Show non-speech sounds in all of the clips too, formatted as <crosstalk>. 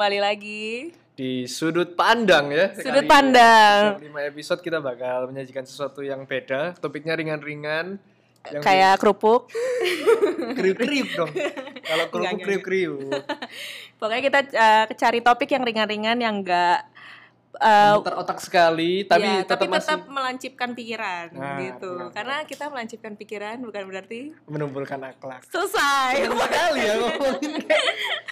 kembali lagi di sudut pandang ya. Sudut pandang. Setiap lima episode kita bakal menyajikan sesuatu yang beda. Topiknya ringan-ringan. Yang kayak kerupuk. <laughs> kriuk-kriuk dong. Kalau kerupuk kriuk-kriuk. <laughs> Pokoknya kita eh, cari topik yang ringan-ringan yang enggak Muter otak sekali, tapi ya, tetap tapi masih tetap melancipkan pikiran Nah, gitu. benar. Karena kita melancipkan pikiran bukan berarti menumbuhkan akhlak. selesai. Seneng sekali ya ngomongin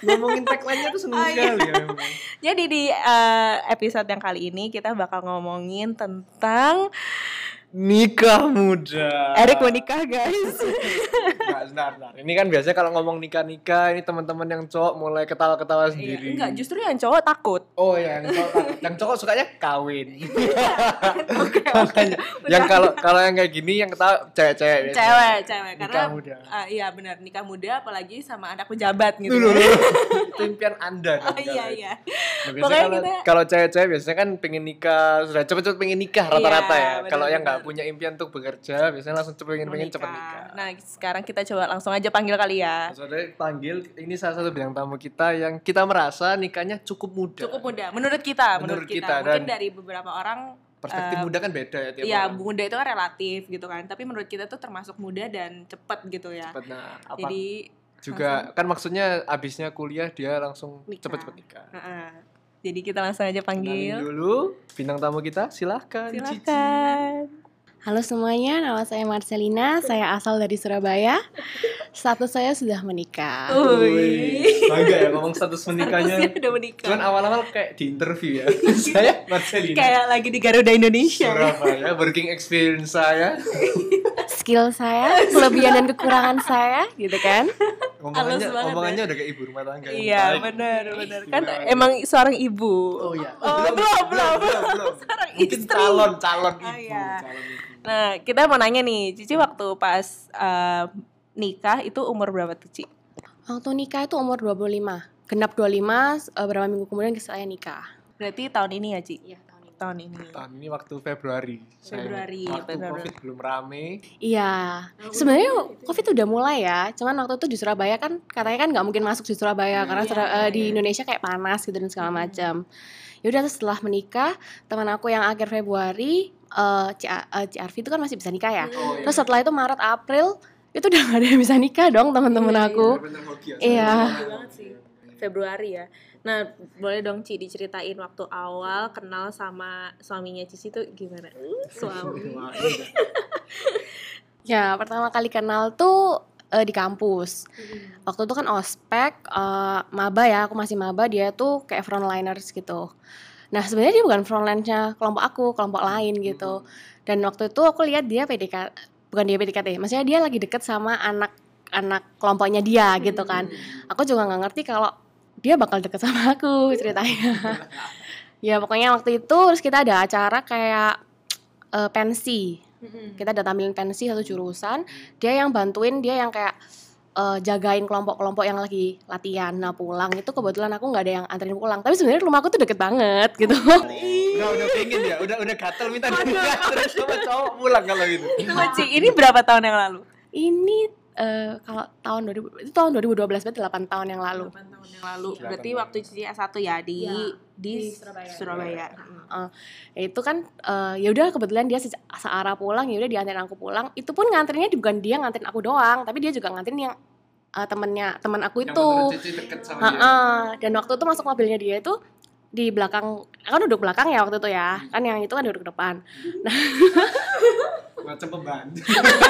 ngomongin tagline-nya tuh seneng Oh, iya. sekali ya memang. Jadi di eh, episode yang kali ini kita bakal ngomongin tentang Nikah muda. Erik menikah guys. <laughs> Nggak, bentar, bentar. Ini kan biasanya kalau ngomong nikah-nikah, ini teman-teman yang cowok mulai ketawa-ketawa Iya, sendiri. enggak, justru yang cowok takut. Oh ya, yang cowok takut. yang cowok sukanya kawin. <laughs> Makanya, yang kalau kalau yang kayak gini yang ketawa cewek-cewek. Cewek, cewek karena Nikah muda. ah, iya benar nikah muda apalagi sama anak pejabat gitu. Dulu, dulu. Itu impian Anda. Oh iya iya. Nah, biasanya kalau, kita- kalau cewek-cewek biasanya kan pengen nikah, sudah cepet-cepet pengen nikah rata-rata Iya, ya. benar, Kalau yang nggak benar. punya impian untuk bekerja, biasanya langsung cepet pengen pengen cepet nikah. Nah, sekarang kita coba langsung aja panggil kali ya. Saudara panggil ini salah satu bintang tamu kita yang kita merasa nikahnya cukup muda. Cukup muda menurut kita, menurut, Menurut kita. kita, Mungkin dan- dari beberapa orang Perspektif eh, muda kan beda ya tiap Iya, orang. muda itu kan relatif gitu kan. Tapi menurut kita tuh termasuk muda dan cepet gitu ya. Cepet, nah, apa Jadi juga kan maksudnya abisnya kuliah dia langsung Nikah. cepet-cepet nikah. Heeh. Jadi kita langsung aja Kenalin panggil. dulu bintang tamu kita, silahkan. Cici. Halo semuanya, nama saya Marcelina, saya asal dari Surabaya. Status saya sudah menikah. Wih. Bangga ya ngomong <laughs> status menikahnya. Statusnya udah menikah. Cuman awal-awal kayak di interview ya. <laughs> saya Marcelina. Kayak lagi di Garuda Indonesia. Surabaya, working experience saya. Skill saya, kelebihan dan kekurangan saya, gitu kan? <laughs> Ngomongannya, Halus banget ngomongannya udah kayak ibu rumah tangga. Iya, benar, benar. Kan Gimana? emang seorang ibu. Oh iya. Oh, belum, belum, belum. <laughs> Seorang Mungkin istri. calon, calon Oh, ibu. iya. calon ibu. Nah, kita mau nanya nih, Cici waktu pas eh, nikah itu umur berapa tuh, Ci? Waktu nikah itu umur 25. Genap 25, eh, berapa minggu kemudian saya nikah. Berarti tahun ini ya, Ci? Iya, tahun ini. Tahun ini. Waktu Februari. Saya- Februari, Waktu benar. Covid belum rame. Iya, sebenarnya COVID udah mulai ya. Cuman waktu itu di Surabaya kan katanya kan nggak mungkin masuk di Surabaya karena Iya, Sura- iya, eh, di iya. Indonesia kayak panas gitu dan segala Hmm. macam. Ya udah setelah menikah, teman aku yang akhir Februari eh Ci- eh, itu kan masih bisa nikah ya. Oh, Terus setelah itu Maret April itu udah <laughs> gak ada yang bisa nikah dong teman-teman Iya, aku. Bener-bener hoki ya, Iya. Februari ya. Nah, boleh dong Ci diceritain waktu awal kenal sama suaminya Cici tuh gimana? Uh, suami. <laughs> Ya pertama kali kenal tuh eh, di kampus. Waktu itu kan ospek, eh, maba ya, aku masih maba, dia tuh kayak frontliners gitu. Nah sebenarnya dia bukan frontline-nya kelompok aku, kelompok lain gitu. Dan waktu itu aku lihat dia PDK, bukan dia PDKT, maksudnya dia lagi deket sama anak anak kelompoknya dia gitu kan. Aku juga nggak ngerti kalau dia bakal deket sama aku ceritanya. <laughs> ya pokoknya waktu itu terus kita ada acara kayak eh, pensi. Kita ada tampilin pensi satu jurusan, dia yang bantuin, dia yang kayak eh, jagain kelompok-kelompok yang lagi latihan. Nah pulang itu kebetulan aku nggak ada yang anterin pulang. Tapi sebenarnya rumahku tuh deket banget gitu. <laughs> Udah udah pengen ya, udah udah gatel minta terus sama cowok pulang kalau gitu. Ci, ini berapa tahun yang lalu? Ini eh, kalau tahun 2000 itu tahun 2012 berarti 8 tahun yang lalu. 8 tahun yang lalu. Berarti waktu Cici S1 ya di Iya, di, di Surabaya. Surabaya. Ya itu kan eh, ya udah kebetulan dia se- searah pulang ya udah dianterin aku pulang. Itu pun nganterinnya bukan dia nganterin aku doang, tapi dia juga nganterin yang eh, temennya teman aku Yang itu. sama dia. Heeh. Dan waktu itu masuk mobilnya dia itu di belakang kan duduk belakang ya waktu itu ya kan yang itu kan duduk depan <laughs> Macam pembantu.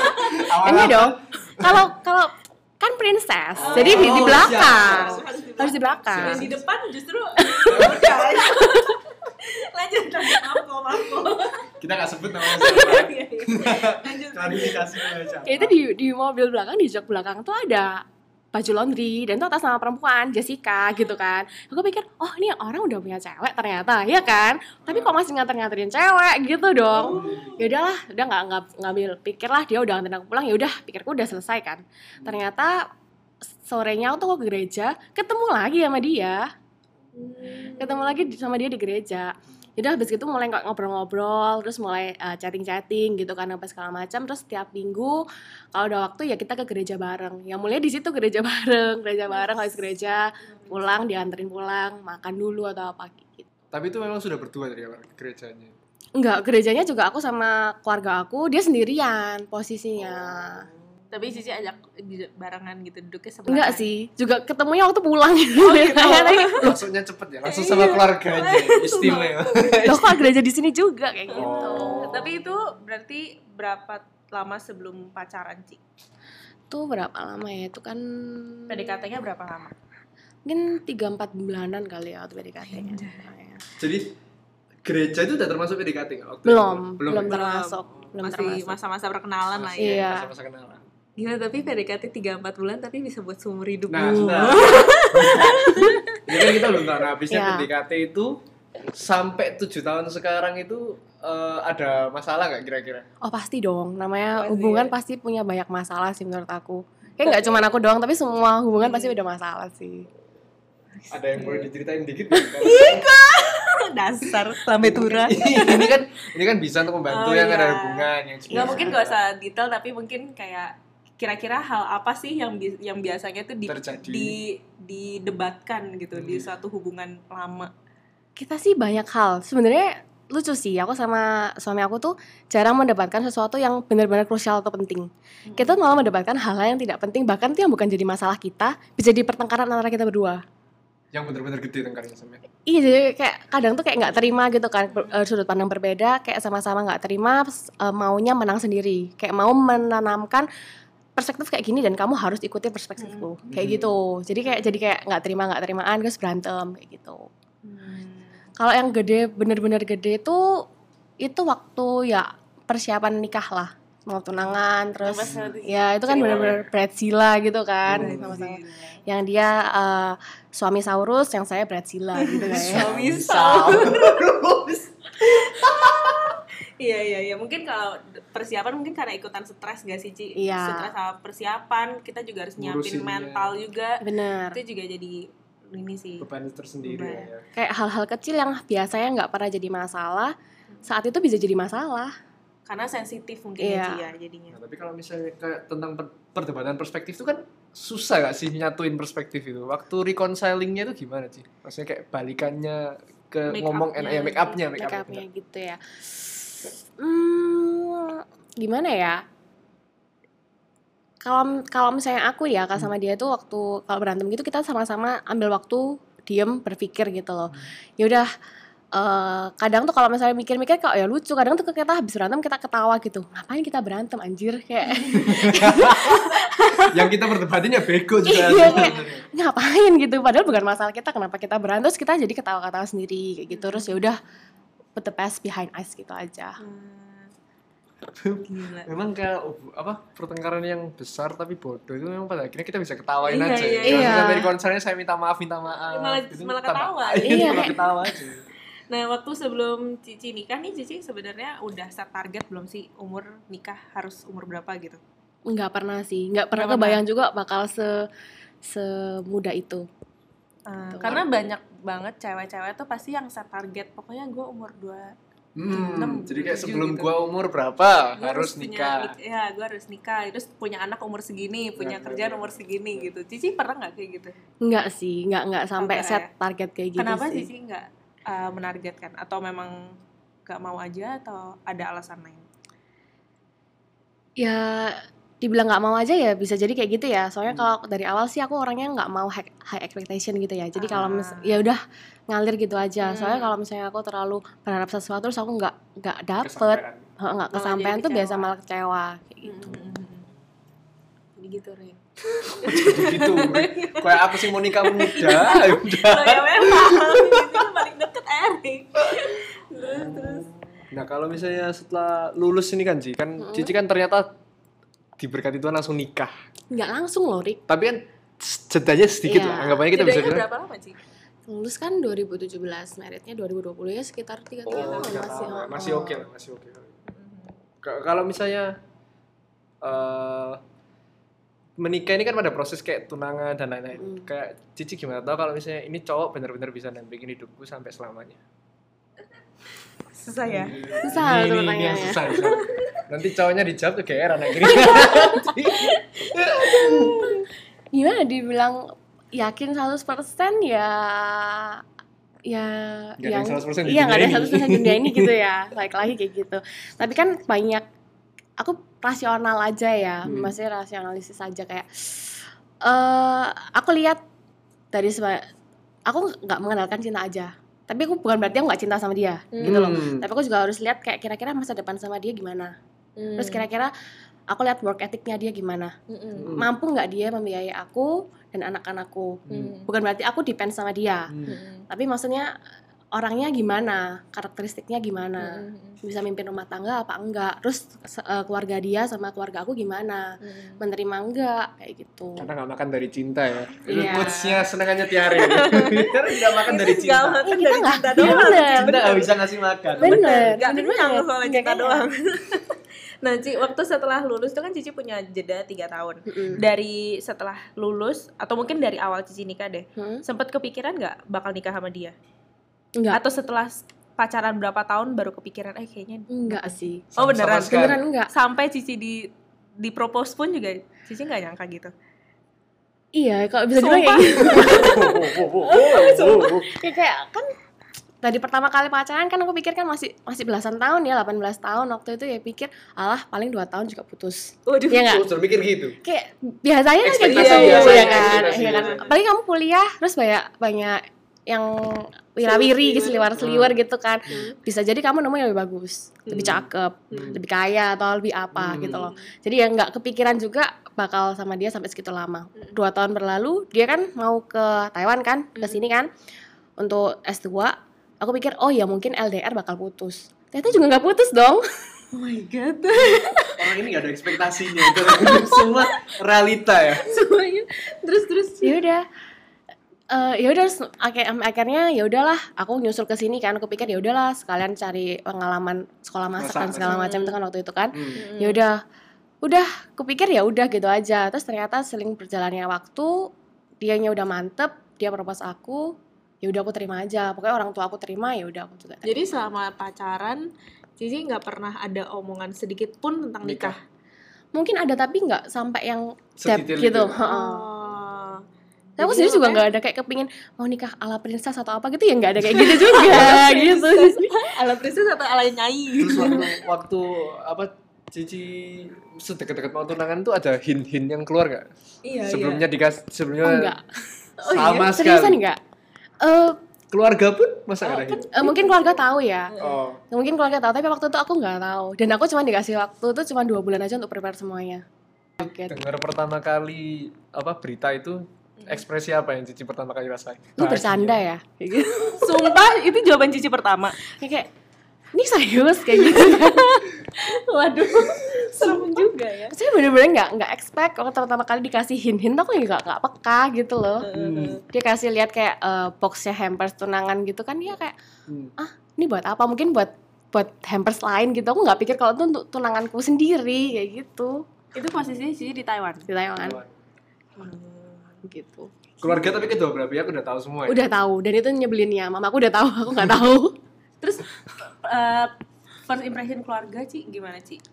<laughs> enggak dong kalau kalau kan princess jadi di, di Oh, belakang siap. harus di belakang Dan di depan justru. <laughs> Lanjut, lanjut. Maaf kok, maaf kok. Kita nggak sebut namanya <laughs> siapa. Iya, iya. Lanjut. Klarifikasi itu di di mobil belakang di jok belakang tuh ada baju laundry dan itu atas nama perempuan Jessica gitu kan. Aku pikir oh ini orang udah punya cewek ternyata ya kan. Tapi kok masih nganter-nganterin cewek gitu dong. Ya udahlah udah nggak nggak ngambil pikir lah dia udah nganterin aku pulang ya udah pikirku udah selesai kan. Ternyata sorenya aku tuh ke gereja ketemu lagi sama dia. Ketemu lagi sama dia di gereja Yaudah habis itu mulai ngobrol-ngobrol, terus mulai uh, chatting-chatting gitu kan apa segala macam. Terus tiap minggu kalau ada waktu ya kita ke gereja bareng. Ya mulai di situ gereja <laughs> bareng, gereja bareng habis gereja pulang dianterin pulang, makan dulu atau apa gitu. Tapi itu memang sudah berdua dari awal ke gerejanya. Enggak, gerejanya juga aku sama keluarga aku, dia sendirian posisinya. Tapi Cici ajak di- barengan gitu duduknya sebelah. Enggak sih, juga ketemunya waktu pulang gitu. Oh, gitu. <laughs> Maksudnya cepet ya, langsung sama <laughs> keluarganya. Istimewa. Loh kok gereja di sini juga kayak gitu. Oh. Tapi itu berarti berapa lama sebelum pacaran, Ci? Tuh berapa lama ya? Itu kan PDKT-nya berapa lama? mungkin 3-4 bulanan kali ya waktu PDKT-nya. Jadi gereja itu udah termasuk PDKT waktu Belum, itu? belum, ya? termasuk, belum Masih termasuk. masa-masa perkenalan lah ya. Iya. Masa-masa kenalan. Gila, tapi PDKT 3-4 bulan tapi bisa buat seumur hidup. Nah, nah. Ini kan kita belum tahu. Nah, habisnya Ya. PDKT itu sampai tujuh tahun sekarang itu eh, ada masalah nggak kira-kira? Oh pasti dong, namanya Pasti hubungan ya. pasti punya banyak masalah sih menurut aku. Kayak nggak cuma aku doang, tapi semua hubungan pasti ada masalah sih. Ada yang boleh diceritain dikit nggak? <laughs> Dasar lambe tura. <laughs> ini kan ini kan bisa untuk membantu Oh, yang ada iya. hubungan yang Nggak mungkin gak usah detail tapi mungkin kayak kira-kira hal apa sih yang bi- yang biasanya tuh di Terjadi. di didebatkan gitu di suatu hubungan lama. Kita sih banyak hal. Sebenarnya lucu sih, aku sama suami aku tuh jarang mendapatkan sesuatu yang benar-benar krusial atau penting. Kita malah mendapatkan hal-hal yang tidak penting, bahkan itu yang bukan jadi masalah kita, bisa jadi pertengkaran antara kita berdua. yang bener-bener gede tengkarnya sama Iya jadi kayak kadang tuh kayak nggak terima gitu kan eh, sudut pandang berbeda kayak sama-sama nggak terima terus, eh, maunya menang sendiri kayak mau menanamkan perspektif kayak gini dan kamu harus ikuti perspektifku. Kayak Hmm. gitu. Jadi kayak jadi kayak nggak terima nggak terimaan terus berantem kayak gitu. Hmm. kalau yang gede bener-bener gede tuh itu waktu ya persiapan nikah lah. Mau tunangan terus ya itu kan bener-bener Bradzilla gitu kan. Hmm. sama-sama. Yang dia eh, suami Saurus yang saya Bradzilla gitu kan. Ya. <laughs> Suami <laughs> Iya iya iya mungkin kalau persiapan mungkin karena ikutan stres gak sih Ci? Iya. Stres sama persiapan kita juga harus nyiapin Ngurusinnya. mental juga. bener Itu juga jadi ini sih. beban tersendiri Beban. ya. kayak hal-hal kecil yang biasanya nggak pernah jadi masalah saat itu bisa jadi masalah Karena sensitif mungkin Iya. ya Ci ya jadinya. Nah, tapi kalau misalnya kayak tentang per- perdebatan perspektif itu kan susah gak sih nyatuin perspektif itu? Waktu reconcilingnya itu gimana sih? Maksudnya kayak balikannya ke Make ngomong up-nya. enak ya make up-nya, make make up upnya gitu ya hmm, gimana ya? Kalau kalau misalnya aku ya kak sama dia tuh waktu kalau berantem gitu kita sama-sama ambil waktu diem berpikir gitu loh. Ya udah eh, kadang tuh kalau misalnya mikir-mikir kok ya lucu. Kadang tuh kita habis berantem kita ketawa gitu. Ngapain kita berantem anjir? Kayak <laughs> Yang kita perdebatin ya bego juga. Iya, sebenarnya. ngapain? gitu. Padahal bukan masalah kita kenapa kita berantem terus kita jadi ketawa-ketawa sendiri kayak gitu. Terus ya udah put the past behind us gitu aja Hmm. Gila. Memang kayak apa pertengkaran yang besar tapi bodoh itu memang pada akhirnya kita bisa ketawain Iya, aja. iya, ya. iya. Kalau sampai di konsernya saya minta maaf, minta maaf. Malah- Gitu, malah ketawa. Iya, Iya, malah kayak- <laughs> ketawa aja. Nah, waktu sebelum Cici nikah nih, Cici sebenarnya udah set target belum sih umur nikah harus umur berapa gitu? nggak pernah sih nggak pernah Nggak kebayang juga bakal se semudah itu Uh, karena banyak banget cewek-cewek tuh pasti yang set target pokoknya gue umur 2 Hmm, Enam, jadi kayak tujuh sebelum gitu. gua umur berapa harus nikah. ya gue harus nikah terus punya anak umur segini punya Nah, kerjaan bener. umur segini gitu Cici pernah nggak kayak gitu nggak sih nggak nggak sampai Nggak set ya? target kayak gitu kenapa sih Cici nggak uh, menargetkan atau memang nggak mau aja atau ada alasan lain ya dibilang nggak mau aja ya bisa jadi kayak gitu ya soalnya Hmm. kalau dari awal sih aku orangnya nggak mau high, high expectation gitu ya jadi kalau mis Ah. ya udah ngalir gitu aja soalnya Hmm. kalau misalnya aku terlalu berharap sesuatu terus aku nggak nggak dapet nggak Malah kesampaian tuh biasa malah kecewa kayak gitu jadi gitu Rin gitu. Kayak aku sih mau nikah muda, ya udah. Loh, ya memang itu kan paling deket Erik terus terus Nah, kalau misalnya setelah lulus ini kan Ci, kan. Cici kan ternyata diberkati Tuhan langsung nikah. nggak langsung loh Rik Tapi kan jedanya sedikit Iya. lah, anggapannya kita bisa jedanya bilang. berapa lama sih lulus kan 2017 meritnya 2020 ya sekitar tiga Oh, tahun tiga masih tahun. oh. masih oke lah, masih oke. Ka- Kalau misalnya eh menikah ini kan pada proses kayak tunangan dan lain-lain. Mm. Kayak Cici gimana tahu kalau misalnya ini cowok benar-benar bisa nampingin hidupku sampai selamanya. Susah ya. Susah Ini- tuh ini- ini yang susah, susah. Nanti cowoknya dijawab tuh kayak anak gini. <laughs> Gimana dibilang yakin 100% ya ya Nggak ada yang 100% di iya nggak ada dunia ini. 100% di dunia ini gitu ya <laughs> balik lagi kayak gitu tapi kan banyak aku rasional aja ya Hmm. maksudnya rasionalisis aja kayak eh aku lihat dari seba- aku nggak mengenalkan cinta aja tapi aku bukan berarti aku nggak cinta sama dia gitu loh Hmm. tapi aku juga harus lihat kayak kira-kira masa depan sama dia gimana Hmm. terus kira-kira aku lihat work ethicnya dia gimana Mm-mm. mampu nggak dia membiayai aku dan anak-anakku Hmm. bukan berarti aku depend sama dia Hmm. Mm-mm. tapi maksudnya orangnya gimana karakteristiknya gimana Mm-mm. bisa mimpin rumah tangga apa enggak terus se- eh, keluarga dia sama keluarga aku gimana Mm-mm. menerima enggak kayak gitu Karena nggak makan dari cinta ya. Itu Iya. quotes-nya senangannya Tiare. <laughs> Karena nggak makan dari cinta. makan Eh, kita dari nggak- cinta iya, doang. bener. Kita nggak bisa ngasih makan. bener Gak bener kenyang soalnya cinta doang. <laughs> nah, Ci, waktu setelah lulus tuh kan Cici punya jeda tiga tahun. Mm-mm. Dari setelah lulus atau mungkin dari awal Cici nikah deh, Hmm? sempet kepikiran nggak bakal nikah sama dia? Enggak Atau setelah pacaran berapa tahun baru kepikiran, eh kayaknya enggak sih Oh beneran, sama beneran enggak sampai Cici di di propose pun juga Cici nggak nyangka gitu. iya kalau bisa dibilang Sumpah. kayak gitu. <laughs> <laughs> Ya, kayak kan tadi pertama kali pacaran kan aku pikir kan masih masih belasan tahun ya 18 tahun waktu itu ya pikir alah paling dua tahun juga putus Waduh. Iya nggak Oh, sudah mikir gitu. kayak biasanya kan kayak gitu ya kan ya kan biasa. apalagi kamu kuliah terus banyak banyak yang wirawiri gitu seliwar seliwar gitu kan bisa jadi kamu nemu yang lebih bagus lebih Hmm. cakep Hmm. lebih kaya atau lebih apa Hmm. gitu loh jadi ya nggak kepikiran juga bakal sama dia sampai segitu lama dua tahun berlalu dia kan mau ke Taiwan kan ke Hmm. sini kan untuk S2 aku pikir oh ya mungkin LDR bakal putus ternyata juga nggak putus dong <laughs> Oh my god. <laughs> Orang ini nggak ada ekspektasinya. Itu <laughs> semua realita ya. Semuanya. Terus terus. ya udah Eh, ya udah akhirnya ya udahlah aku nyusul ke sini kan aku pikir ya udahlah sekalian cari pengalaman sekolah masak dan segala Hmm. macam itu kan waktu itu kan Hmm. ya udah udah kupikir ya udah gitu aja terus ternyata seling berjalannya waktu dianya udah mantep dia propose aku ya udah aku terima aja pokoknya orang tua aku terima ya udah aku juga terima. Jadi selama pacaran Cici nggak pernah ada omongan sedikit pun tentang nikah. mungkin ada tapi nggak sampai yang depth Sedetail gitu itu. heeh. Oh. Tapi aku sendiri juga makanya- nggak ada kayak kepingin mau nikah ala princess atau apa gitu ya nggak ada kayak gitu juga <laughs> gitu ala princess atau ala nyai. Terus waktu, waktu apa Cici sedekat-dekat mau tunangan tuh ada hint-hint yang keluar nggak? iya sebelumnya dikas sebelumnya oh enggak Oh, iya? sama seriusan sekali. enggak Eh, Keluarga pun masa Oh, ada hint? eh, mungkin keluarga tahu ya. Oh, mungkin keluarga tahu tapi waktu itu aku nggak tahu. Dan aku cuma dikasih waktu itu cuma dua bulan aja untuk prepare semuanya. Gitu. dengar pertama kali apa berita itu ekspresi apa yang Cici pertama kali rasain? lu bercanda ya. Sumpah itu jawaban Cici pertama. Kayak- kayak ini serius? kayak gitu <laughs> waduh serem juga ya. Saya bener-bener nggak nggak expect waktu pertama kali dikasih hint-hint aku juga nggak nggak peka gitu loh. Hmm. dia kasih lihat kayak eh, boxnya hampers tunangan gitu kan dia kayak Hmm. ini buat apa? Mungkin buat buat hampers lain gitu. Aku nggak pikir kalau itu untuk tunanganku sendiri kayak gitu. Itu posisinya Cici di Taiwan. Di Taiwan gitu Keluarga tapi kedua belah pihak udah tahu semua ya? udah tahu dan itu nyebelinnya mama aku udah tahu aku nggak tahu <laughs> terus eh, first impression keluarga Ci gimana Ci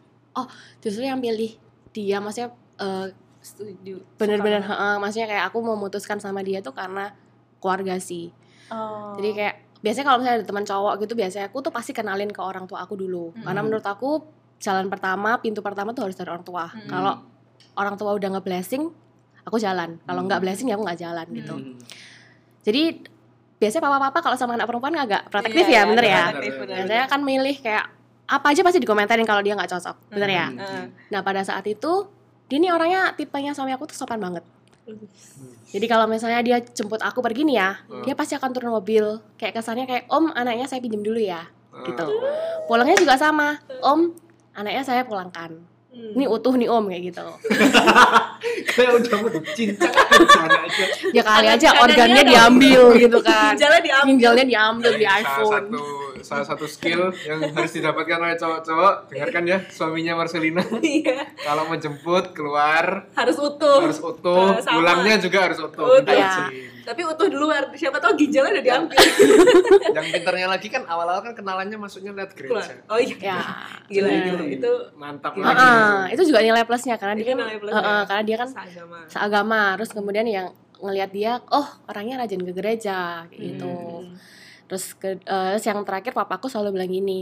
justru yang pilih dia maksudnya eh, setuju bener-bener heeh, maksudnya kayak aku memutuskan sama dia tuh karena keluarga sih oh. jadi kayak biasanya kalau misalnya ada teman cowok gitu biasanya aku tuh pasti kenalin ke orang tua aku dulu Hmm. karena menurut aku jalan pertama pintu pertama tuh harus dari orang tua Hmm. kalau orang tua udah nggak blessing aku jalan kalau nggak Hmm. blessing ya aku nggak jalan gitu Hmm. jadi biasanya papa-papa kalau sama anak perempuan agak protektif Iya, ya bener ya protektif, Bener, bener, biasanya kan milih kayak apa aja pasti dikomentarin kalau dia nggak cocok bener ya Hmm. bener. nah pada saat itu dia nih orangnya tipenya suami aku tuh sopan banget jadi kalau misalnya dia jemput aku pergi nih ya Hmm. dia pasti akan turun mobil kayak kesannya kayak om anaknya saya pinjem dulu ya gitu Ah. pulangnya juga sama om anaknya saya pulangkan Hmm. ini utuh nih om kayak gitu <laughs> Kayak udah mau cincang <laughs> aja ya kali aja organnya diambil <laughs> gitu kan ginjalnya diambil ginjalnya diambil di Salah iPhone satu salah satu skill yang harus didapatkan oleh cowok-cowok dengarkan ya suaminya Marcelina Iya, kalau menjemput keluar harus utuh. harus utuh sama. pulangnya juga harus utuh Utuh. Iya. izin. Tapi utuh di luar. Siapa tahu ginjalnya udah diambil. <laughs> yang pinternya lagi kan awal-awal kan kenalannya masuknya lihat Keluar. gereja Oh iya. ya <laughs> Gila Bener. itu. Itu mantap Gila. lagi Heeh, itu juga nilai plusnya karena Itu dia kan plusnya. heeh, karena dia kan seagama. seagama terus kemudian yang ngelihat dia oh orangnya rajin ke gereja kayak gitu Hmm. terus ke terus yang terakhir papaku selalu bilang gini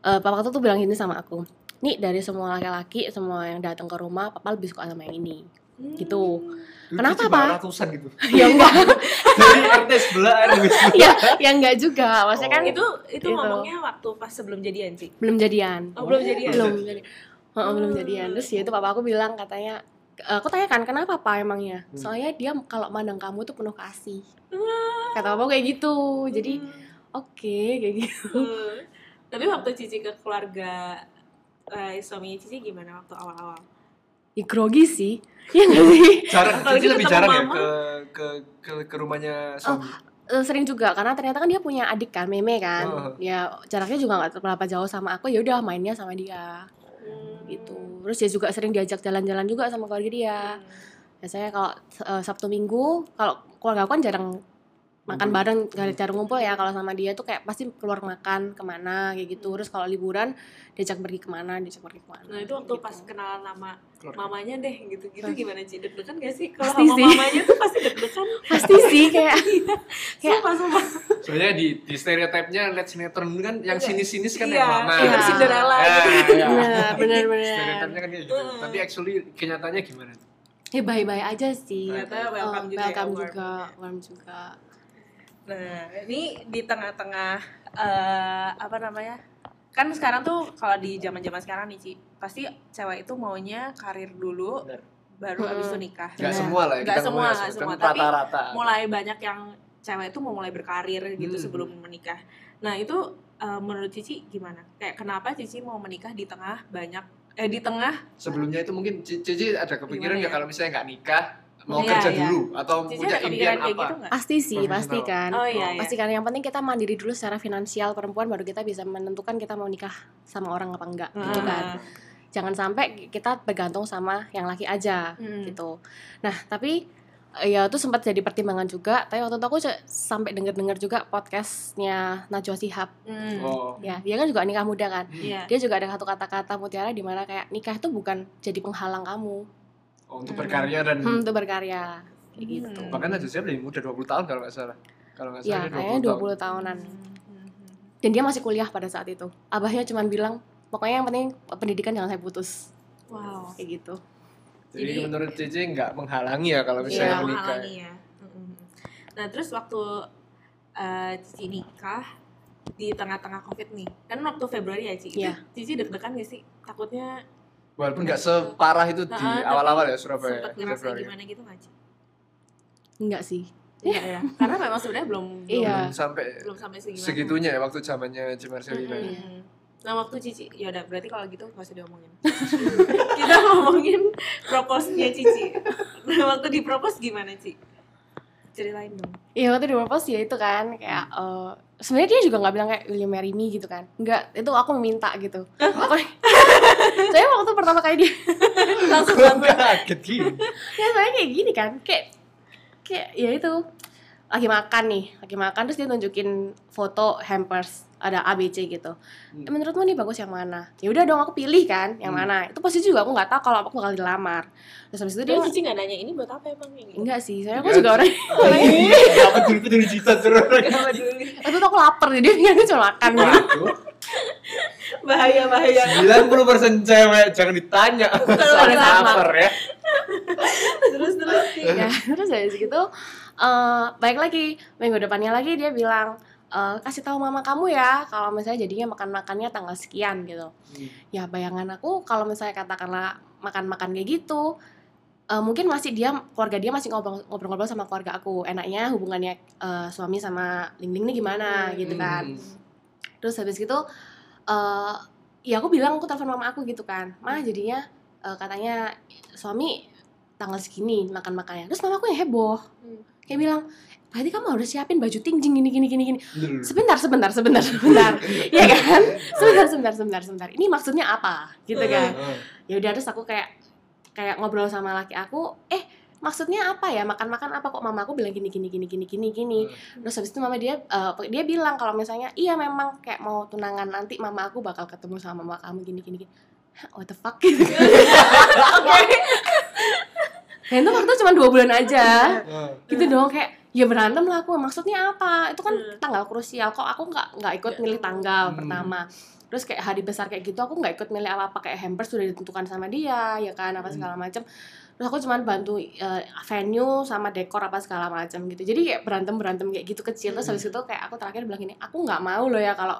eh papaku tuh bilang gini sama aku nih dari semua laki-laki semua yang datang ke rumah papa lebih suka sama yang ini gitu Dulu Kenapa, Pak? ratusan gitu <laughs> ya enggak dari RT sebelah RW sebelah. ya ya enggak juga maksudnya kan Oh. Itu itu Gitu. ngomongnya waktu pas sebelum jadian sih. belum jadian Oh, belum jadian. belum jadi Heeh, belum Hmm. jadian terus ya itu papa aku bilang katanya aku tanya kan kenapa pak emangnya Hmm. soalnya dia kalau mandang kamu tuh penuh kasih Wah. kata papa kayak gitu jadi Hmm. oke kayak gitu Hmm. Tapi waktu Cici ke keluarga eh, suaminya Cici gimana waktu awal-awal? Ya grogi sih. Ya nggak sih? Jarang. Lebih jarang ya ke ke ke, ke rumahnya suami? Eh, sering juga. Karena ternyata kan dia punya adik kan meme kan. Oh. ya jaraknya juga nggak berapa jauh sama aku. Ya udah mainnya sama dia. Hmm. gitu. Terus dia juga sering diajak jalan-jalan juga sama keluarga dia. Biasanya kalau eh, sabtu minggu kalau keluarga aku kan jarang makan bareng gak jarang ngumpul ya kalau sama dia tuh kayak pasti keluar makan ke mana kayak gitu terus kalau liburan diajak pergi ke mana diajak pergi ke mana Nah itu waktu gitu. pas kenalan nama Keluarga. mamanya deh gitu-gitu gimana Ci? Deg-degan gak sih? Kalau sama sih. mamanya tuh pasti deg-degan <laughs> pasti sih kayak <laughs> Kayak- Sumpah, sumpah Sebenarnya di di stereotipnya lihat sinetron kan yang Iya. sinis-sinis kan Iya, yang mama. iya, Cinderella Ya, gitu. ya. bener Stereotipnya kan gitu. Heeh. Tapi actually kenyataannya gimana? ya bye bye aja sih Ternyata welcome Oh, juga ya, welcome warm. juga warm juga Nah, ini di tengah-tengah eh apa namanya? Kan sekarang tuh kalau di zaman-zaman sekarang nih, Ci, pasti cewek itu maunya karir dulu Benar. baru Hmm. abis itu nikah. Gak Benar. semua lah ya. Nggak kita semua, ngomongnya nggak kan semua. Tapi rata-rata. Mulai banyak yang cewek itu mau mulai berkarir gitu Hmm. sebelum menikah. Nah, itu eh, menurut Cici gimana? Kayak kenapa Cici mau menikah di tengah banyak eh di tengah Sebelumnya itu mungkin Ci- Cici ada kepikiran nggak ya? kalau misalnya nggak nikah mau Iya, kerja iya. dulu atau Cici punya impian apa? gitu nggak? pasti sih Profesional. pasti kan Oh iya, iya. pasti kan yang penting kita mandiri dulu secara finansial perempuan baru kita bisa menentukan kita mau nikah sama orang apa enggak gitu kan jangan sampai kita bergantung sama yang laki aja Hmm. gitu nah tapi eh, ya itu sempat jadi pertimbangan juga tapi waktu itu aku sampai denger-denger juga podcastnya Najwa Shihab Hmm. Oh. ya dia kan juga nikah muda kan Iya. dia juga ada satu kata-kata mutiara di mana kayak nikah itu bukan jadi penghalang kamu Oh, untuk Hmm. berkarya dan hmm, untuk berkarya kayak Hmm. gitu bahkan aja saya lebih muda 20 tahun kalau nggak salah. Kalau nggak salah ya dia kayaknya 20 tahun. 20 tahunan Hmm. dan dia masih kuliah pada saat itu abahnya cuma bilang pokoknya yang penting pendidikan jangan saya putus Wow. kayak gitu Jadi, Jadi- menurut Cici nggak menghalangi ya kalau Iya, misalnya menikah. menghalangi ya. Mm-mm. Nah, terus waktu eh, Cici nikah di tengah-tengah Covid nih. Kan waktu Februari ya, Cici. Iya. Cici deg-degan gak sih? Takutnya Walaupun nggak separah itu di awal-awal ya Surabaya. sempet ngerasa Februari. gimana gitu gak, Ci? enggak sih Iya, ya. Karena memang sebenarnya belum belum, Iya. Belum sampai belum sampai segimana. segitunya ya waktu zamannya Ci Marcelina. Mm-mm. Iya. Nah, waktu Cici, ya udah berarti kalau gitu gak usah diomongin. <laughs> Kita <laughs> ngomongin propose-nya Cici. Nah, waktu di propose gimana, Ci? Ceritain dong. Iya waktu di propose ya itu kan kayak eh, sebenarnya dia juga nggak bilang kayak will you marry me? gitu kan. Nggak itu aku meminta gitu. Saya <laughs> waktu pertama kali dia <laughs> Langsung kaget gini. ya saya kayak gini kan. Kayak kayak ya itu. Lagi makan nih lagi makan terus dia tunjukin foto hampers ada ABC gitu. Hmm. "Eh, menurutmu nih bagus yang mana? Ya udah dong aku pilih kan yang Hmm. mana. Itu pasti juga aku nggak taw kalau aku bakal dilamar. Terus habis itu dia Dia Cici gak nanya ini buat apa emang? Ini? enggak sih saya aku juga orang Apa dulu dulu cita terus. Itu tuh aku lapar jadi dia cuma makan gitu. Bahaya bahaya. 90% cewek jangan ditanya. Soal lapar. ya. terus terus. Ya terus dari situ eh baik lagi minggu depannya lagi dia bilang eh, kasih tahu mama kamu ya kalau misalnya jadinya makan makannya tanggal sekian gitu ya bayangan aku kalau misalnya katakanlah makan makan kayak gitu eh, mungkin masih dia keluarga dia masih ngobrol ngobrol sama keluarga aku. Enaknya hubungannya eh, suami sama Ling Ling nih gimana Hmm. gitu kan. Hmm. terus habis gitu eh ya aku bilang aku telepon mama aku gitu kan. Mah jadinya eh, katanya suami tanggal segini makan makannya. Terus mama aku yang heboh. Hmm. kayak bilang berarti kamu harus siapin baju tinjing gini gini gini gini. Sebentar sebentar sebentar sebentar. <laughs> Ya kan? Sebentar sebentar sebentar sebentar. Ini maksudnya apa? Gitu kan? ya udah terus aku kayak kayak ngobrol sama laki aku eh maksudnya apa ya? Makan makan apa kok mama aku bilang gini gini gini gini gini gini? Terus habis itu mama dia eh, dia bilang kalau misalnya iya memang kayak mau tunangan nanti mama aku bakal ketemu sama mama kamu gini gini gini. Hah, what the fuck? <laughs> Gitu dan itu waktu cuma dua bulan aja. Heeh. gitu dong kayak ya berantem lah aku maksudnya apa? Itu kan Hmm. tanggal krusial kok aku nggak nggak ikut milih tanggal Hmm. pertama terus kayak hari besar kayak gitu aku nggak ikut milih apa apa kayak hampers sudah ditentukan sama dia ya kan apa Hmm. segala macam terus aku cuma bantu eh, venue sama dekor apa segala macam gitu. Jadi kayak berantem berantem kayak gitu kecil. Terus Hmm. habis itu kayak aku terakhir bilang gini aku nggak mau loh ya kalau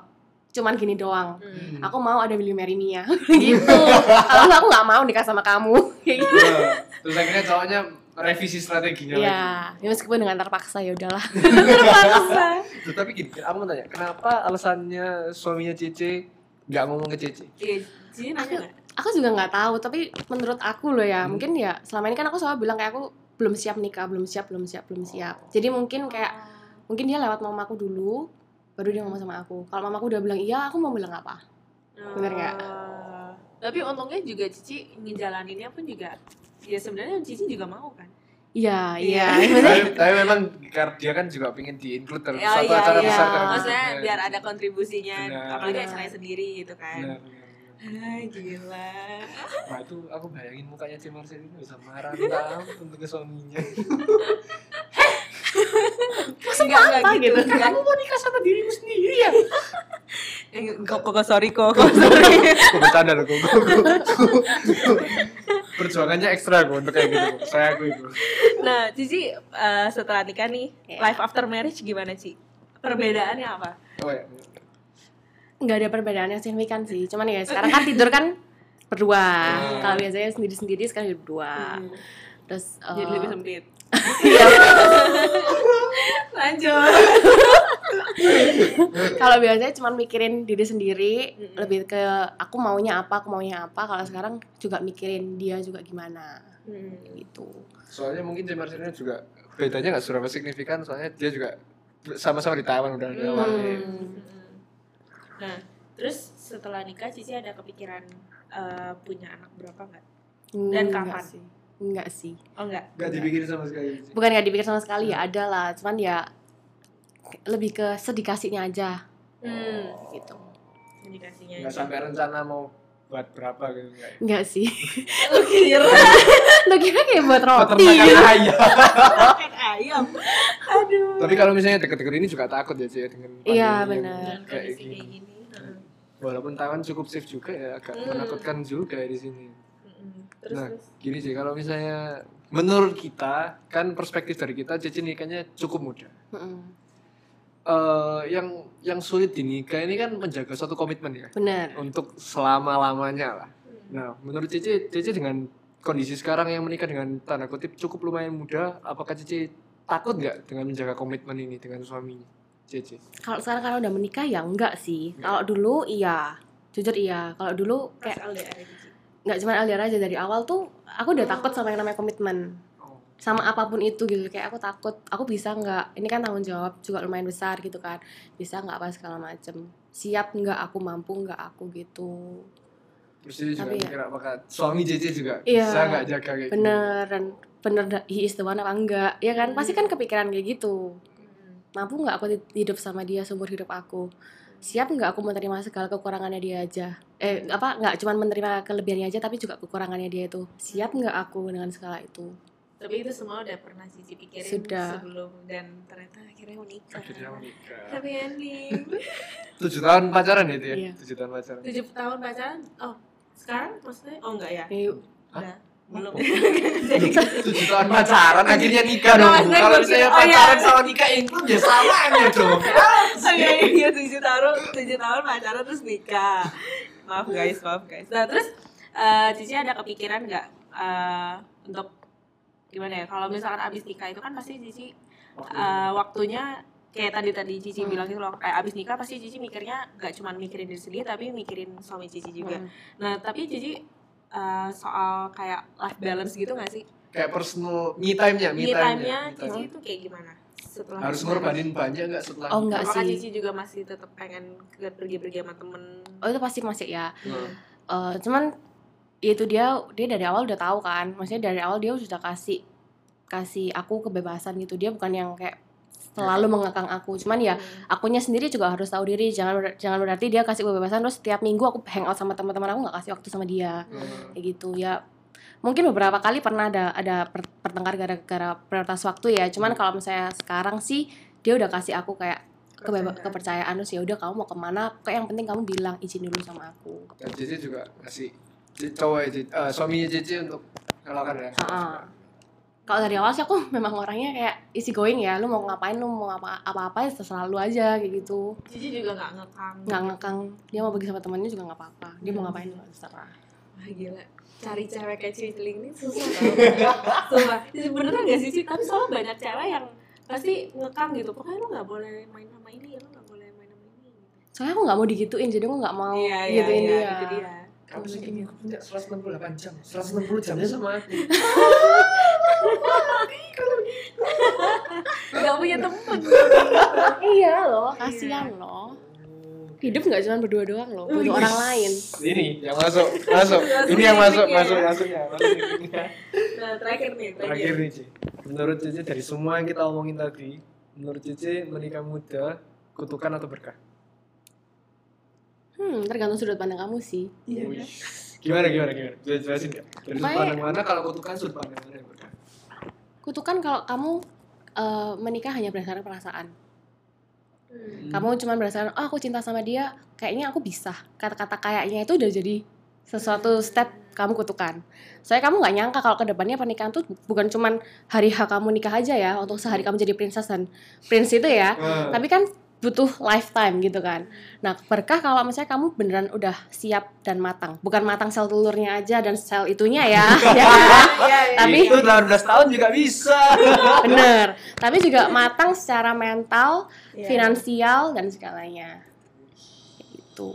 cuman gini doang. Hmm. aku mau ada me ya <laughs> gitu. Kalau aku nggak mau nikah sama kamu. <laughs> Kayak gitu. Heeh. Terus akhirnya cowoknya revisi strateginya lagi. ya, ya meskipun dengan terpaksa ya udahlah. <laughs> Tuh, tapi gini, aku mau tanya, kenapa alasannya suaminya Cece nggak ngomong ke? Iya, Cici nanya nggak? aku juga nggak tahu tapi menurut aku loh ya Hmm. mungkin ya selama ini kan aku selalu bilang kayak aku belum siap nikah belum siap belum siap belum siap jadi mungkin kayak mungkin dia lewat mamaku dulu baru dia ngomong sama aku kalau mamaku udah bilang iya aku mau bilang apa Bener nggak? Oh. Tapi untungnya juga Cici ngejalaninnya pun juga ya sebenarnya Cici juga mau kan. Iya Iya. iya <laughs> tapi, memang dia kan juga pengen di-include dalam Ya, satu iya, acara iya. besar Maksudnya hidupnya. biar ada kontribusinya, Benar. apalagi acaranya sendiri gitu kan. Benar. Ah, gila. Wah itu aku bayangin mukanya Cik Marcel ini bisa marah <laughs> ampun untuk ke suaminya. Maksudnya apa gitu? Kamu mau nikah sama dirimu sendiri ya? Kok kok sorry kok, kok sorry. Aku bercanda loh, kok. <laughs> Perjuangannya ekstra kok untuk kayak gitu. kok. Saya aku itu. Nah, Cici eh, setelah nikah nih, Iya. life after marriage gimana sih? Perbedaannya apa? Oh ya. nggak ada perbedaan yang signifikan sih cuman ya sekarang kan tidur kan berdua Hmm. kalau biasanya sendiri sendiri sekarang berdua Hmm. terus Jadi eh, lebih sempit. <laughs> Lanjut. <laughs> <laughs> kalau biasanya cuma mikirin diri sendiri Mm-mm. lebih ke aku maunya apa aku maunya apa kalau sekarang juga mikirin dia juga gimana Hmm. gitu Soalnya mungkin ini juga bedanya nggak seberapa signifikan. Soalnya dia juga sama-sama di Taiwan udah Hmm. awalnya. Nah, terus setelah nikah Cici ada kepikiran eh, punya anak berapa nggak? Dan Enggak kapan? sih enggak sih Oh enggak. Gak dipikirin sama sekali. Bukan nggak dipikir sama sekali ya ada lah cuman ya lebih ke sedikasinya aja Hmm. gitu Indikasinya. Nggak sampai rencana mau buat berapa gitu nggak. enggak sih <laughs> Lu kira <laughs> lo kira kayak buat roti gitu <laughs> ayam. ayam. Aduh. Tapi kalau misalnya deket-deket ini juga takut ya Cik ya dengan Iya, benar. Kayak gini. kayak gini. Heeh. Walaupun Taiwan cukup safe juga ya agak Hmm. menakutkan juga ya di sini. Mm-mm. Terus Nah. terus. Gini sih kalau misalnya menurut kita kan perspektif dari kita Cici nikahnya cukup muda. Mm-mm. Eh yang yang sulit di nikah ini kan menjaga suatu komitmen ya bener untuk selama lamanya lah. Nah menurut Cici Cici dengan kondisi sekarang yang menikah dengan tanda kutip cukup lumayan muda, apakah Cici takut nggak dengan menjaga komitmen ini dengan suaminya? Cici. kalau sekarang karena udah menikah ya enggak sih Enggak. kalau dulu iya jujur iya kalau dulu kayak LDR Cici. nggak cuma LDR aja dari awal tuh aku udah takut sama yang namanya komitmen Oh. Sama apa pun itu gitu. Kayak aku takut aku bisa nggak ini kan tanggung jawab juga lumayan besar gitu kan. Bisa nggak apa segala macem. Siap nggak aku mampu nggak aku gitu. Terus Cici juga ya- apakah suami Cici juga Iya, bisa nggak jaga kayak gitu? bener dan bener he is the one apa enggak. Ya kan? Pasti kan Hmm. kepikiran kayak gitu. Hmm. mampu nggak aku hidup sama dia seumur hidup aku? Siap nggak aku menerima segala kekurangannya dia aja? Eh apa nggak cuma menerima kelebihannya aja tapi juga kekurangannya dia itu. Siap nggak aku dengan segala itu Tapi itu semua udah pernah Cici pikirin Sudah. sebelum dan ternyata akhirnya menikah. Akhirnya menikah. Happy ending. <laughs> Tujuh tahun pacaran itu ya? Iya. Tujuh tahun pacaran. Tujuh tahun pacaran. Oh, sekarang maksudnya? Oh enggak ya? Eh, Udah. Belum. tujuh <laughs> tahun pacaran akhirnya nikah dong Nah, maksudnya kalau misalnya kira- oh, iya. pacaran sama nikah include ya samanya dong <laughs> Oh iya iya tujuh tahun tujuh tahun pacaran terus nikah. Maaf guys, maaf guys. Nah terus eh, Cici ada kepikiran nggak eh, untuk gimana ya? Kalau misalkan abis nikah itu kan pasti Cici eh, waktunya kayak tadi tadi Cici Hmm. bilang itu loh kayak abis nikah pasti Cici mikirnya nggak cuma mikirin diri sendiri tapi mikirin suami Cici juga. mm. Nah tapi Cici eh, soal kayak life balance gitu nggak sih? kayak personal me time-nya, me Me time-nya. time-nya me time. Cici itu kayak gimana? Setelah Harus ngorbanin banyak nggak setelah Oh, enggak sih. Cici juga masih tetap pengen pergi-pergi sama temen? Oh itu pasti masih ya. Hmm. Eh, cuman ya itu dia dia dari awal udah tahu kan. Maksudnya dari awal dia sudah kasih kasih aku kebebasan gitu. Dia bukan yang kayak selalu mengekang aku. Cuman ya Hmm. akunya sendiri juga harus tahu diri. Jangan ber- jangan berarti dia kasih kebebasan terus setiap minggu aku hangout sama teman-teman aku nggak kasih waktu sama dia. Hmm. Kayak gitu ya. Mungkin beberapa kali pernah ada ada per- pertengkar gara-gara prioritas waktu ya. Cuman kalau misalnya sekarang sih dia udah kasih aku kayak Kepercayaan. kepercayaan terus ya udah kamu mau ke mana kayak yang penting kamu bilang izin dulu sama aku Dan Cici juga ngasih Cici- cowok ya, Cici- eh, suaminya Cici untuk nyalakan ya. Heeh. kalau dari awal sih aku <laughs> memang orangnya kayak easy going ya lu mau ngapain lu mau apa apa apa ya terserah lu aja kayak gitu. Cici juga nggak ngekang. nggak ngekang. Dia mau pergi sama temennya juga nggak apa-apa. Dia mau ngapain juga terserah. Wah gila, cari cewek kayak Cici ini susah tau. <laughs> Sumpah, Ini beneran gak sih? Tapi soalnya banyak cewek yang pasti ngekang gitu. Pokoknya lu gak boleh main sama ini, lu gak boleh main sama ini soalnya aku nggak mau digituin jadi aku nggak mau Iya, iya, gituin iya, dia. itu dia Kamu segini aku punya 168 jam. 160 jamnya sama aku. <laughs> Gak punya temen iya loh kasihan loh hidup nggak cuma berdua doang loh butuh orang lain Ini yang masuk, masuk. Ini yang masuk, masuk, masuknya. Masuk ini. Nah terakhir nih, Terakhir terakhir nih, Ci. Menurut Cici dari semua yang kita omongin tadi, menurut Cici menikah muda kutukan atau berkah? Hmm tergantung sudut pandang kamu sih. Wih. Gimana gimana gimana? Bisa jelasin nggak? Dari sudut pandang mana? Kalau kutukan sudut pandang mana kutukan kalau kamu eh, menikah hanya berdasarkan perasaan. Hmm. kamu cuma berdasarkan oh aku cinta sama dia kayaknya aku bisa. Kata-kata kayaknya itu udah jadi sesuatu step kamu kutukan. Soalnya kamu nggak nyangka kalau ke depannya pernikahan tuh bukan cuman hari H kamu nikah aja ya untuk sehari kamu jadi princess dan prince itu ya. Hmm. tapi kan butuh lifetime gitu kan nah berkah kalau misalnya kamu beneran udah siap dan matang bukan matang sel telurnya aja dan sel itunya ya <laughs> ya? Iya, iya. Tapi- itu 18 tahun juga bisa. <laughs> bener tapi juga matang secara mental Iya. finansial dan segalanya gitu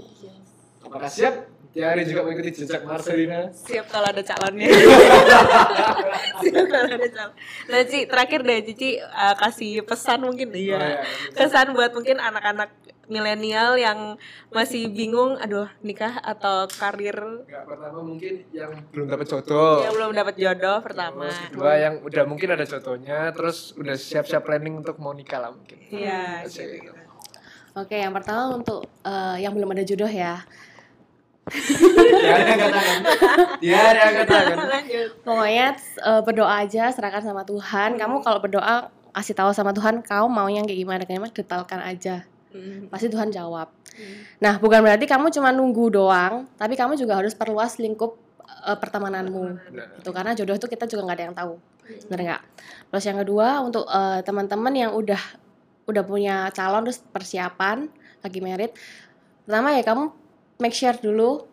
Apakah siap? Tiari juga mengikuti jejak Marcelina. Siap kalau ada calonnya <laughs> Siap kalau ada calon Nah Ci, terakhir deh Cici uh, kasih pesan mungkin Oh, Iya iya. kesan buat mungkin anak-anak milenial yang masih bingung aduh nikah atau karir Enggak, pertama mungkin yang belum dapat jodoh. yang belum dapat jodoh pertama Terus kedua yang udah mungkin ada jodohnya, terus udah siap-siap planning untuk mau nikah lah mungkin. iya gitu. Oke, yang pertama untuk eh, yang belum ada jodoh ya. Ya ada angkat tangan. Ya ada angkat tangan. lanjut Pokoknya eh, berdoa aja, serahkan sama Tuhan. Kamu kalau berdoa kasih tahu sama Tuhan, kamu mau yang kayak gimana, kayak gimana, detailkan aja. Hmm. Pasti Tuhan jawab. Hmm. Nah, bukan berarti kamu cuma nunggu doang, tapi kamu juga harus perluas lingkup eh, pertemananmu. Nah, Itu karena jodoh itu kita juga nggak ada yang tahu. Bener nggak? Terus yang kedua untuk eh, teman-teman yang udah udah punya calon terus persiapan lagi merit, pertama ya kamu make sure dulu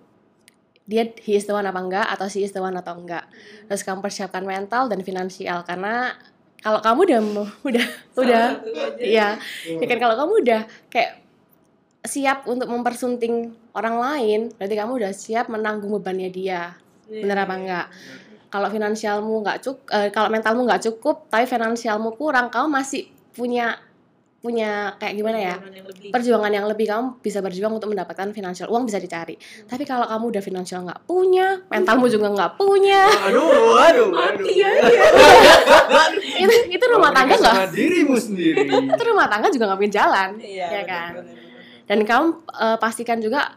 dia he is the one apa enggak atau she is the one atau enggak. Terus kamu persiapkan mental dan finansial karena kalau kamu udah udah udah Salah aja. iya. Ya kan kalau kamu udah kayak siap untuk mempersunting orang lain berarti kamu udah siap menanggung bebannya dia. Bener apa enggak? Kalau finansialmu nggak cukup kalau mentalmu nggak cukup tapi finansialmu kurang kamu masih punya punya kayak gimana ya Perjuangan yang lebih. perjuangan yang lebih kamu bisa berjuang untuk mendapatkan finansial uang bisa dicari. Tapi kalau kamu udah finansial nggak punya mentalmu juga nggak punya. Aduh, aduh, aduh. mati aja. <laughs> Itu itu rumah tangga nggak? sama dirimu sendiri. <laughs> itu rumah tangga juga nggak punya jalan iya ya kan? dan kamu eh, pastikan juga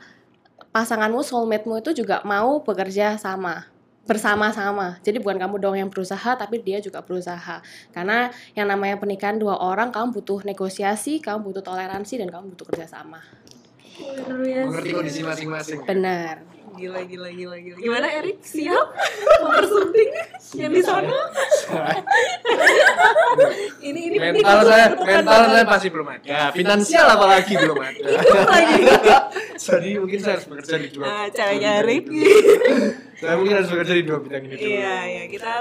pasanganmu soulmate-mu itu juga mau bekerja sama bersama-sama jadi bukan kamu doang yang berusaha tapi dia juga berusaha karena yang namanya pernikahan dua orang kamu butuh negosiasi kamu butuh toleransi dan kamu butuh kerjasama. Mengerti kondisi masing-masing. benar Gila, gila, gila, gila. Gimana Erik? Siap? Mempersunting yang di sana? <laughs> ini, ini mental saya mental saya pasti belum ada finansial apalagi belum ada lagi. <laughs> jadi mungkin saya harus bekerja di dua Nah, caranya Erik. <laughs> saya mungkin harus bekerja di dua bidang ini dulu Iya, iya. Kita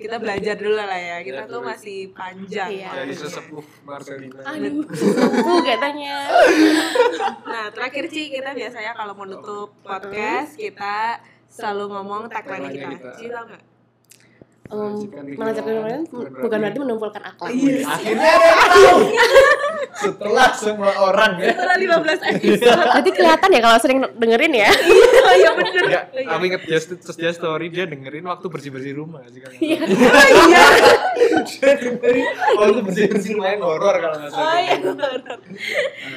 kita belajar dulu lah ya. Kita tuh masih panjang. Iya. dari sesepuh Marcelina aduh sepupu katanya Nah, terakhir Ci, kita biasanya kalau menutup podcast, kita selalu ngomong tagline kita. Kita. Ci, tau? Um, menancapkan pikiran bukan berarti menumpulkan akhlak. Iya. Akhirnya ada yang tahu. <laughs> Setelah semua orang ya. Setelah 15 episode. Jadi kelihatan ya kalau sering dengerin ya. Oh iya bener. Enggak, aku inget terus dia story dia dengerin waktu bersih-bersih rumah sih kan. Iya. Iya. dia <laughs> dengerin waktu bersih-bersih rumah yang horor kalau nggak salah. Oh iya. Iya,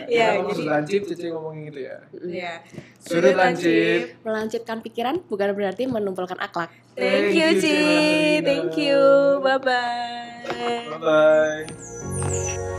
Iya, jadi- jadi lancip Cici ngomongin gitu ya. Iya. Sudut lancip. Melancipkan pikiran bukan berarti menumpulkan akhlak. Thank you, Ci. Thank you. Bye bye. Bye bye.